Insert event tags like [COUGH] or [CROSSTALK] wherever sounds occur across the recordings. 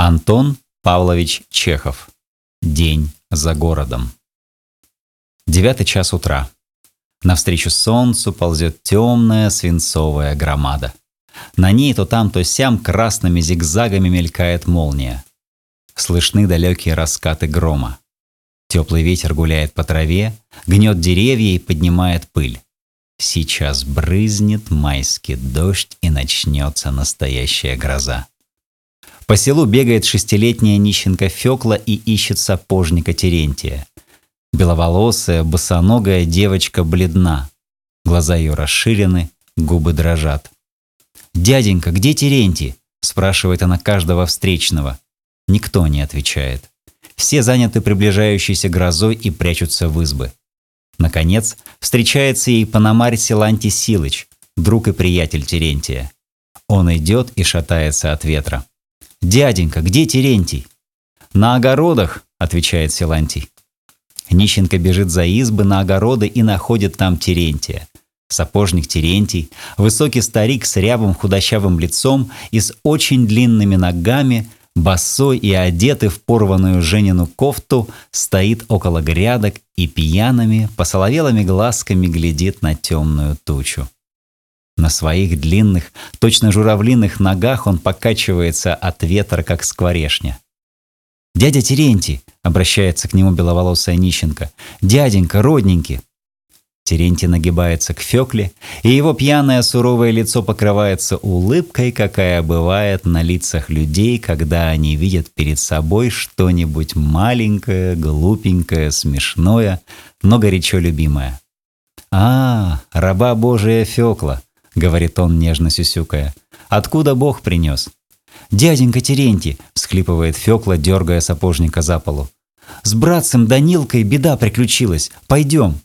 Антон Павлович Чехов. День за городом. Девятый час утра. Навстречу солнцу ползет темная свинцовая громада. На ней то там, то сям красными зигзагами мелькает молния. Слышны далекие раскаты грома. Теплый ветер гуляет по траве, гнет деревья и поднимает пыль. Сейчас брызнет майский дождь и начнется настоящая гроза. По селу бегает шестилетняя нищенка Фёкла и ищет сапожника Терентия. Беловолосая, босоногая девочка бледна. Глаза ее расширены, губы дрожат. «Дяденька, где Терентий?» – спрашивает она каждого встречного. Никто не отвечает. Все заняты приближающейся грозой и прячутся в избы. Наконец, встречается ей Пономарь Силантий Силыч, друг и приятель Терентия. Он идет и шатается от ветра. «Дяденька, где Терентий?» «На огородах», — отвечает Силантий. Нищенко бежит за избы на огороды и находит там Терентия. Сапожник Терентий, высокий старик с рябым худощавым лицом и с очень длинными ногами, босой и одетый в порванную Женину кофту, стоит около грядок и пьяными, посоловелыми глазками глядит на темную тучу. На своих длинных, точно журавлиных ногах он покачивается от ветра, как скворешня. «Дядя Терентий!» — обращается к нему беловолосая нищенка. «Дяденька, родненький!» Терентий нагибается к Фекле, и его пьяное суровое лицо покрывается улыбкой, какая бывает на лицах людей, когда они видят перед собой что-нибудь маленькое, глупенькое, смешное, но горячо любимое. «А, раба Божия Фекла!» — говорит он, нежно сюсюкая. «Откуда Бог принес?» «Дяденька Терентий!» — всхлипывает Фекла, дергая сапожника за полу. «С братцем Данилкой беда приключилась. Пойдем!»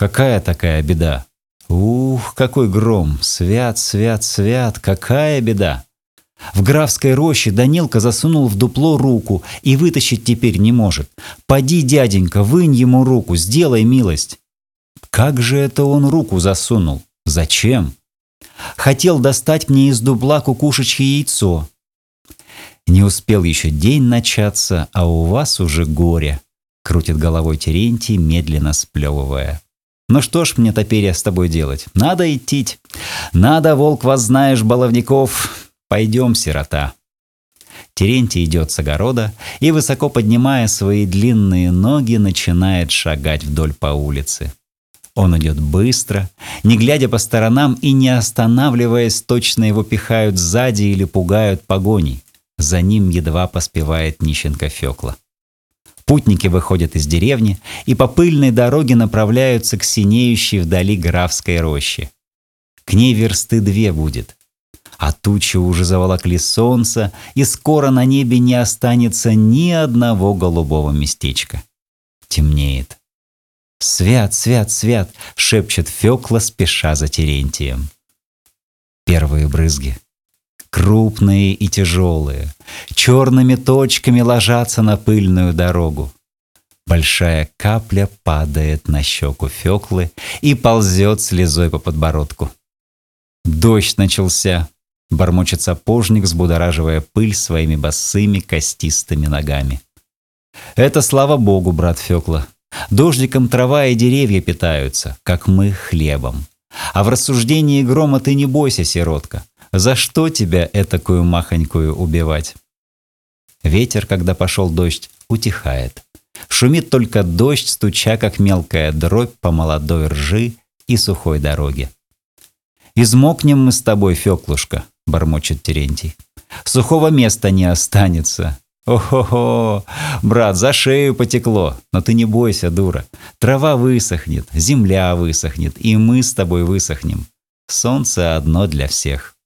Какая такая беда? Ух, какой гром! Свят, свят, свят! Какая беда! В графской роще Данилка засунул в дупло руку и вытащить теперь не может. «Поди, дяденька, вынь ему руку, сделай милость». Как же это он руку засунул? Зачем? Хотел достать мне из дупла кукушечье яйцо. Не успел еще день начаться, а у вас уже горе, крутит головой Терентий, медленно сплевывая. Ну что ж мне теперь с тобой делать? Надо идти. Надо, волк, вас знаешь, баловников. Пойдем, сирота. Терентий идет с огорода и, высоко поднимая свои длинные ноги, начинает шагать вдоль по улице. Он идет быстро, не глядя по сторонам и не останавливаясь, точно его пихают сзади или пугают погоней. За ним едва поспевает нищенка Фёкла. Путники выходят из деревни и по пыльной дороге направляются к синеющей вдали графской роще. К ней версты две будет. А тучи уже заволокли солнце, и скоро на небе не останется ни одного голубого местечка. Темнеет. «Свят, свят, свят!» — шепчет Фёкла, спеша за Терентием. Первые брызги крупные и тяжелые, черными точками ложатся на пыльную дорогу. Большая капля падает на щеку Феклы и ползет слезой по подбородку. Дождь начался, бормочет сапожник, взбудораживая пыль своими босыми костистыми ногами. Это слава богу, брат Фекла. Дождиком трава и деревья питаются, как мы хлебом. А в рассуждении грома ты не бойся, сиротка. За что тебя этакую махонькую убивать? Ветер, когда пошел дождь, утихает. Шумит только дождь, стуча, как мелкая дробь по молодой ржи и сухой дороге. «Измокнем мы с тобой, Феклушка», — бормочет Терентий. «Сухого места не останется. О-хо-хо! Брат, за шею потекло. Но ты не бойся, дура. Трава высохнет, земля высохнет, и мы с тобой высохнем. Солнце одно для всех».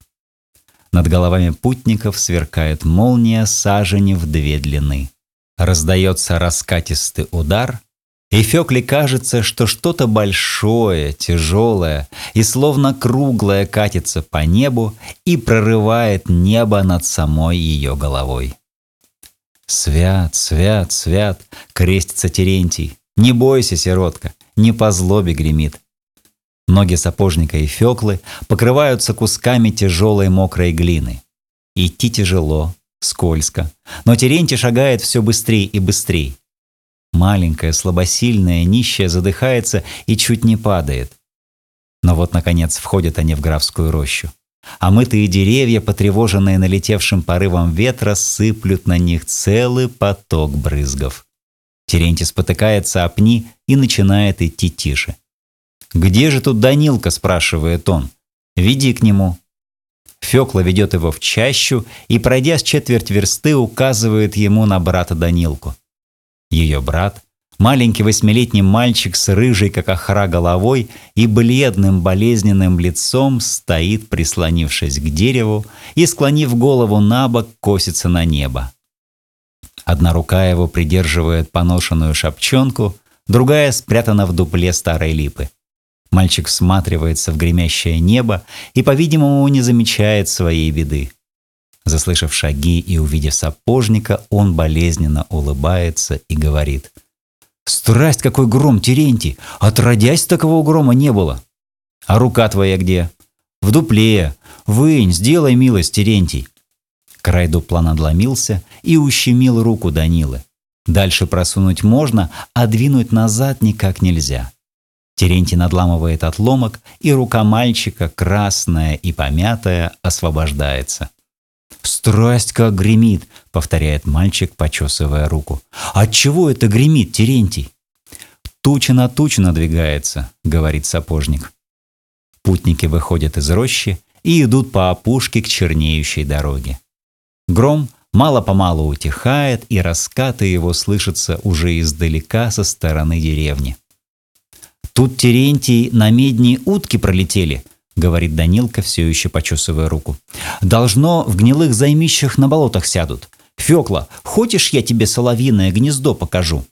Над головами путников сверкает молния сажени в две длины. Раздается раскатистый удар, и Фёкле кажется, что что-то большое, тяжелое и словно круглое катится по небу и прорывает небо над самой ее головой. «Свят, свят, свят!» — крестится Терентий. «Не бойся, сиротка, не по злобе гремит. Ноги сапожника и феклы покрываются кусками тяжелой мокрой глины. Идти тяжело, скользко, но Терентий шагает все быстрее и быстрее. Маленькая, слабосильная, нищая задыхается и чуть не падает. Но вот, наконец, входят они в графскую рощу. А мытые деревья, потревоженные налетевшим порывом ветра, сыплют на них целый поток брызгов. Терентий спотыкается о пни и начинает идти тише. «Где же тут Данилка?» – спрашивает он. «Веди к нему». Фёкла ведет его в чащу и, пройдя с четверть версты, указывает ему на брата Данилку. Ее брат, маленький восьмилетний мальчик с рыжей, как охра, головой и бледным болезненным лицом, стоит, прислонившись к дереву и, склонив голову на бок, косится на небо. Одна рука его придерживает поношенную шапчонку, другая спрятана в дупле старой липы. Мальчик всматривается в гремящее небо и, по-видимому, не замечает своей беды. Заслышав шаги и увидев сапожника, он болезненно улыбается и говорит. «Страсть, какой гром, Терентий! Отродясь такого грома не было!» «А рука твоя где?» «В дупле! Вынь, сделай милость, Терентий!» Край дупла надломился и ущемил руку Данилы. Дальше просунуть можно, а двинуть назад никак нельзя. Терентий надламывает отломок, и рука мальчика, красная и помятая, освобождается. «Страсть как гремит!» — повторяет мальчик, почесывая руку. «От чего это гремит, Терентий?» «Туча на тучу надвигается», — говорит сапожник. Путники выходят из рощи и идут по опушке к чернеющей дороге. Гром мало-помалу утихает, и раскаты его слышатся уже издалека со стороны деревни. «Тут Терентий на медни утки пролетели», — говорит Данилка, все еще почесывая руку. «Должно, в гнилых займищах на болотах сядут. Фёкла, хочешь, я тебе соловьиное гнездо покажу?»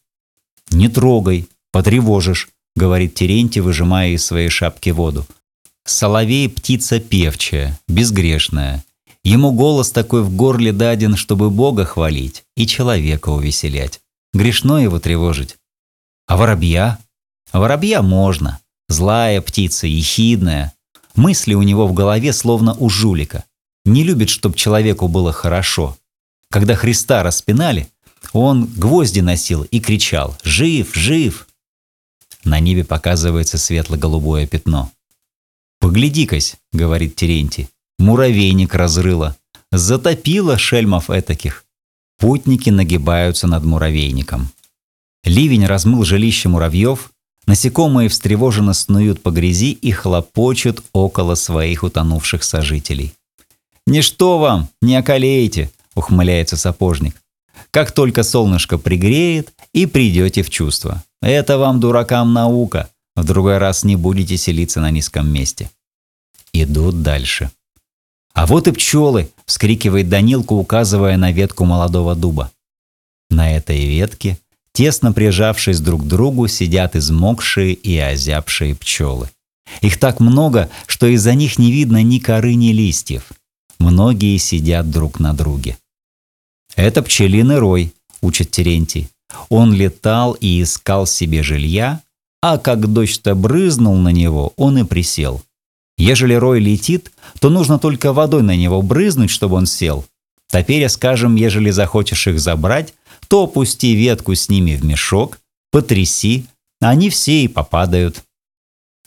«Не трогай, потревожишь», — говорит Терентий, выжимая из своей шапки воду. Соловей – птица певчая, безгрешная. Ему голос такой в горле даден, чтобы Бога хвалить и человека увеселять. Грешно его тревожить. А воробья? Воробья можно. Злая птица, ехидная, Мысли у него в голове словно у жулика. Не любит, чтобы человеку было хорошо. Когда Христа распинали, он гвозди носил и кричал «Жив! Жив!». На небе показывается светло-голубое пятно. «Погляди-кась», — говорит Терентий, — «муравейник разрыло. Затопило шельмов этаких». Путники нагибаются над муравейником. Ливень размыл жилище муравьев, Насекомые встревоженно снуют по грязи и хлопочут около своих утонувших сожителей. «Ничто вам, не околеете!» — ухмыляется сапожник. «Как только солнышко пригреет, и придете в чувство. Это вам, дуракам, наука. В другой раз не будете селиться на низком месте». Идут дальше. «А вот и пчелы!» — вскрикивает Данилка, указывая на ветку молодого дуба. На этой ветке Тесно прижавшись друг к другу, сидят измокшие и озябшие пчелы. Их так много, что из-за них не видно ни коры, ни листьев. Многие сидят друг на друге. «Это пчелиный рой», — учит Терентий. Он летал и искал себе жилья, а как дождь-то брызнул на него, он и присел. Ежели рой летит, то нужно только водой на него брызнуть, чтобы он сел. Теперь, скажем, ежели захочешь их забрать, то опусти ветку с ними в мешок, потряси, они все и попадают.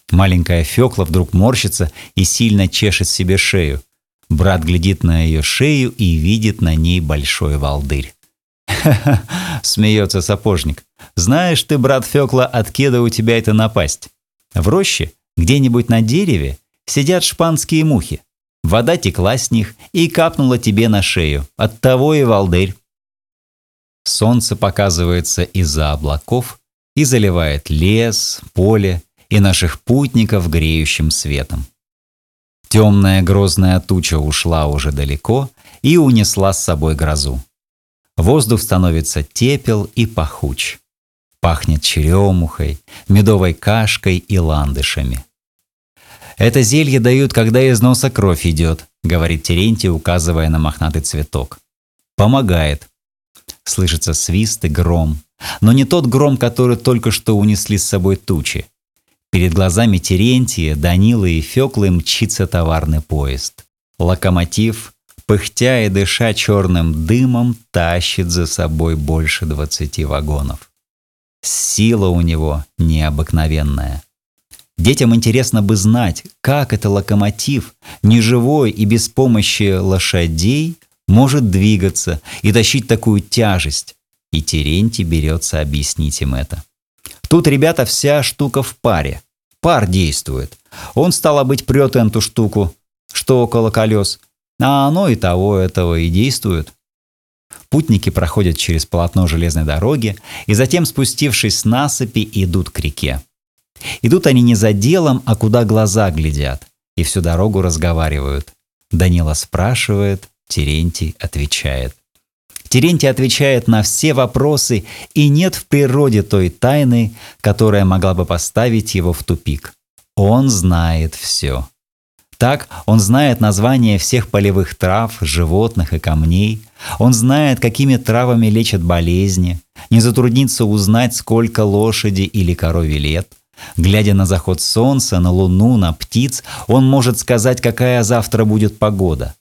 Маленькая Фёкла вдруг морщится и сильно чешет себе шею. Брат глядит на ее шею и видит на ней большой волдырь. [LAUGHS] «Ха-ха!» — смеется сапожник. «Знаешь ты, брат Фёкла, откеда у тебя это напасть? В роще, где-нибудь на дереве, сидят шпанские мухи. Вода текла с них и капнула тебе на шею. Оттого и волдырь. Солнце показывается из-за облаков и заливает лес, поле и наших путников греющим светом. Темная грозная туча ушла уже далеко и унесла с собой грозу. Воздух становится тепел и пахуч. Пахнет черемухой, медовой кашкой и ландышами. «Это зелье дают, когда из носа кровь идет», — говорит Терентий, указывая на мохнатый цветок. «Помогает. Слышится свист и гром. Но не тот гром, который только что унесли с собой тучи. Перед глазами Терентия, Данилы и Феклы мчится товарный поезд. Локомотив пыхтя и дыша черным дымом, тащит за собой больше двадцати вагонов. Сила у него необыкновенная. Детям интересно бы знать, как это локомотив, неживой и без помощи лошадей, может двигаться и тащить такую тяжесть. И Терентий берется объяснить им это. Тут, ребята, вся штука в паре. Пар действует. Он, стало быть, прет эту штуку, что около колес, а оно и того этого и действует. Путники проходят через полотно железной дороги и затем, спустившись с насыпи, идут к реке. Идут они не за делом, а куда глаза глядят, и всю дорогу разговаривают. Данила спрашивает, Терентий отвечает. Терентий отвечает на все вопросы, и нет в природе той тайны, которая могла бы поставить его в тупик. Он знает все. Так он знает названия всех полевых трав, животных и камней. Он знает, какими травами лечат болезни. Не затруднится узнать, сколько лошади или корове лет. Глядя на заход солнца, на луну, на птиц, он может сказать, какая завтра будет погода.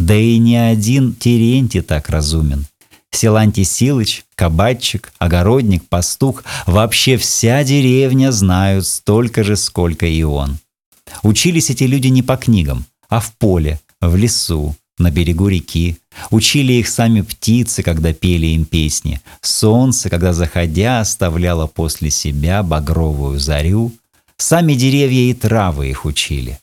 Да и не один Терентий так разумен. Силантий Силыч, кабачик, огородник, пастух, вообще вся деревня знают столько же, сколько и он. Учились эти люди не по книгам, а в поле, в лесу, на берегу реки. Учили их сами птицы, когда пели им песни. Солнце, когда заходя, оставляло после себя багровую зарю. Сами деревья и травы их учили.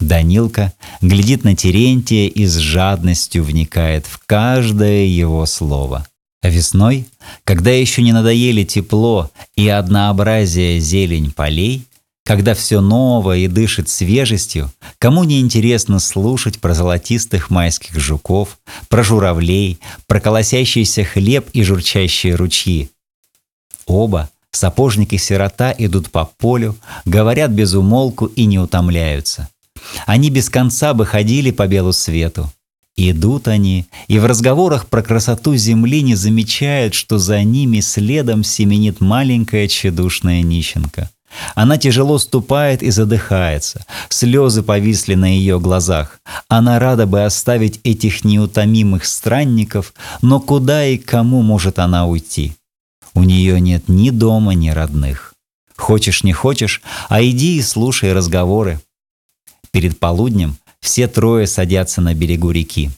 Данилка глядит на Терентия и с жадностью вникает в каждое его слово. А весной, когда еще не надоели тепло и однообразие зелень полей, когда все новое и дышит свежестью, кому не интересно слушать про золотистых майских жуков, про журавлей, про колосящийся хлеб и журчащие ручьи. Оба, сапожник и сирота, идут по полю, говорят без умолку и не утомляются – они без конца бы ходили по белу свету. Идут они, и в разговорах про красоту земли не замечают, что за ними следом семенит маленькая тщедушная нищенка. Она тяжело ступает и задыхается. Слезы повисли на ее глазах. Она рада бы оставить этих неутомимых странников, но куда и кому может она уйти? У нее нет ни дома, ни родных. Хочешь, не хочешь, а иди и слушай разговоры, Перед полуднем все трое садятся на берегу реки.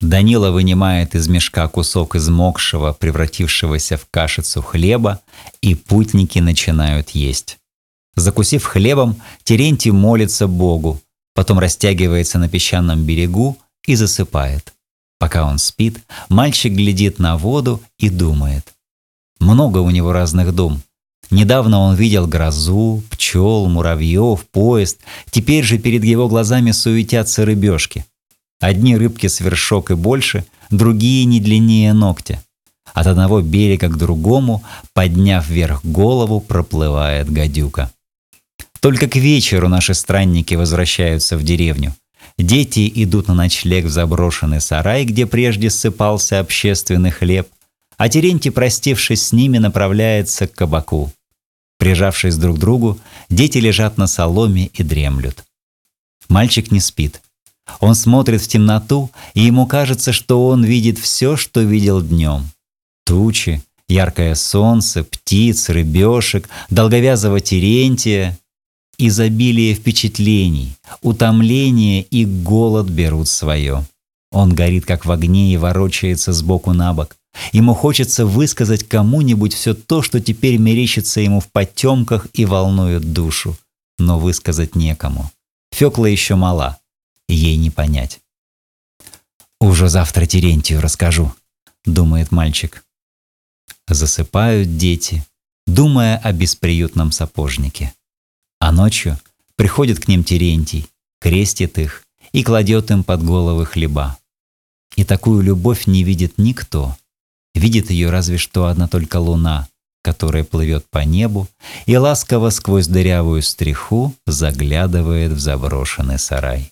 Данила вынимает из мешка кусок измокшего, превратившегося в кашицу хлеба, и путники начинают есть. Закусив хлебом, Терентий молится Богу, потом растягивается на песчаном берегу и засыпает. Пока он спит, мальчик глядит на воду и думает. Много у него разных дум. Недавно он видел грозу, пчел, муравьев, поезд. Теперь же перед его глазами суетятся рыбешки. Одни рыбки с вершок и больше, другие не длиннее ногтя. От одного берега к другому, подняв вверх голову, проплывает гадюка. Только к вечеру наши странники возвращаются в деревню. Дети идут на ночлег в заброшенный сарай, где прежде ссыпался общественный хлеб, а Терентий, простившись с ними, направляется к кабаку. Прижавшись друг к другу, дети лежат на соломе и дремлют. Мальчик не спит. Он смотрит в темноту, и ему кажется, что он видит все, что видел днем. Тучи, яркое солнце, птиц, рыбешек, долговязого Терентия. Изобилие впечатлений, утомление и голод берут свое. Он горит, как в огне, и ворочается сбоку на бок. Ему хочется высказать кому-нибудь все то, что теперь мерещится ему в потемках и волнует душу. Но высказать некому. Фёкла еще мала, ей не понять. «Уже завтра Терентию расскажу», — думает мальчик. Засыпают дети, думая о бесприютном сапожнике. А ночью приходит к ним Терентий, крестит их и кладет им под головы хлеба. И такую любовь не видит никто — Видит ее разве что одна только луна, которая плывет по небу и ласково сквозь дырявую стриху заглядывает в заброшенный сарай.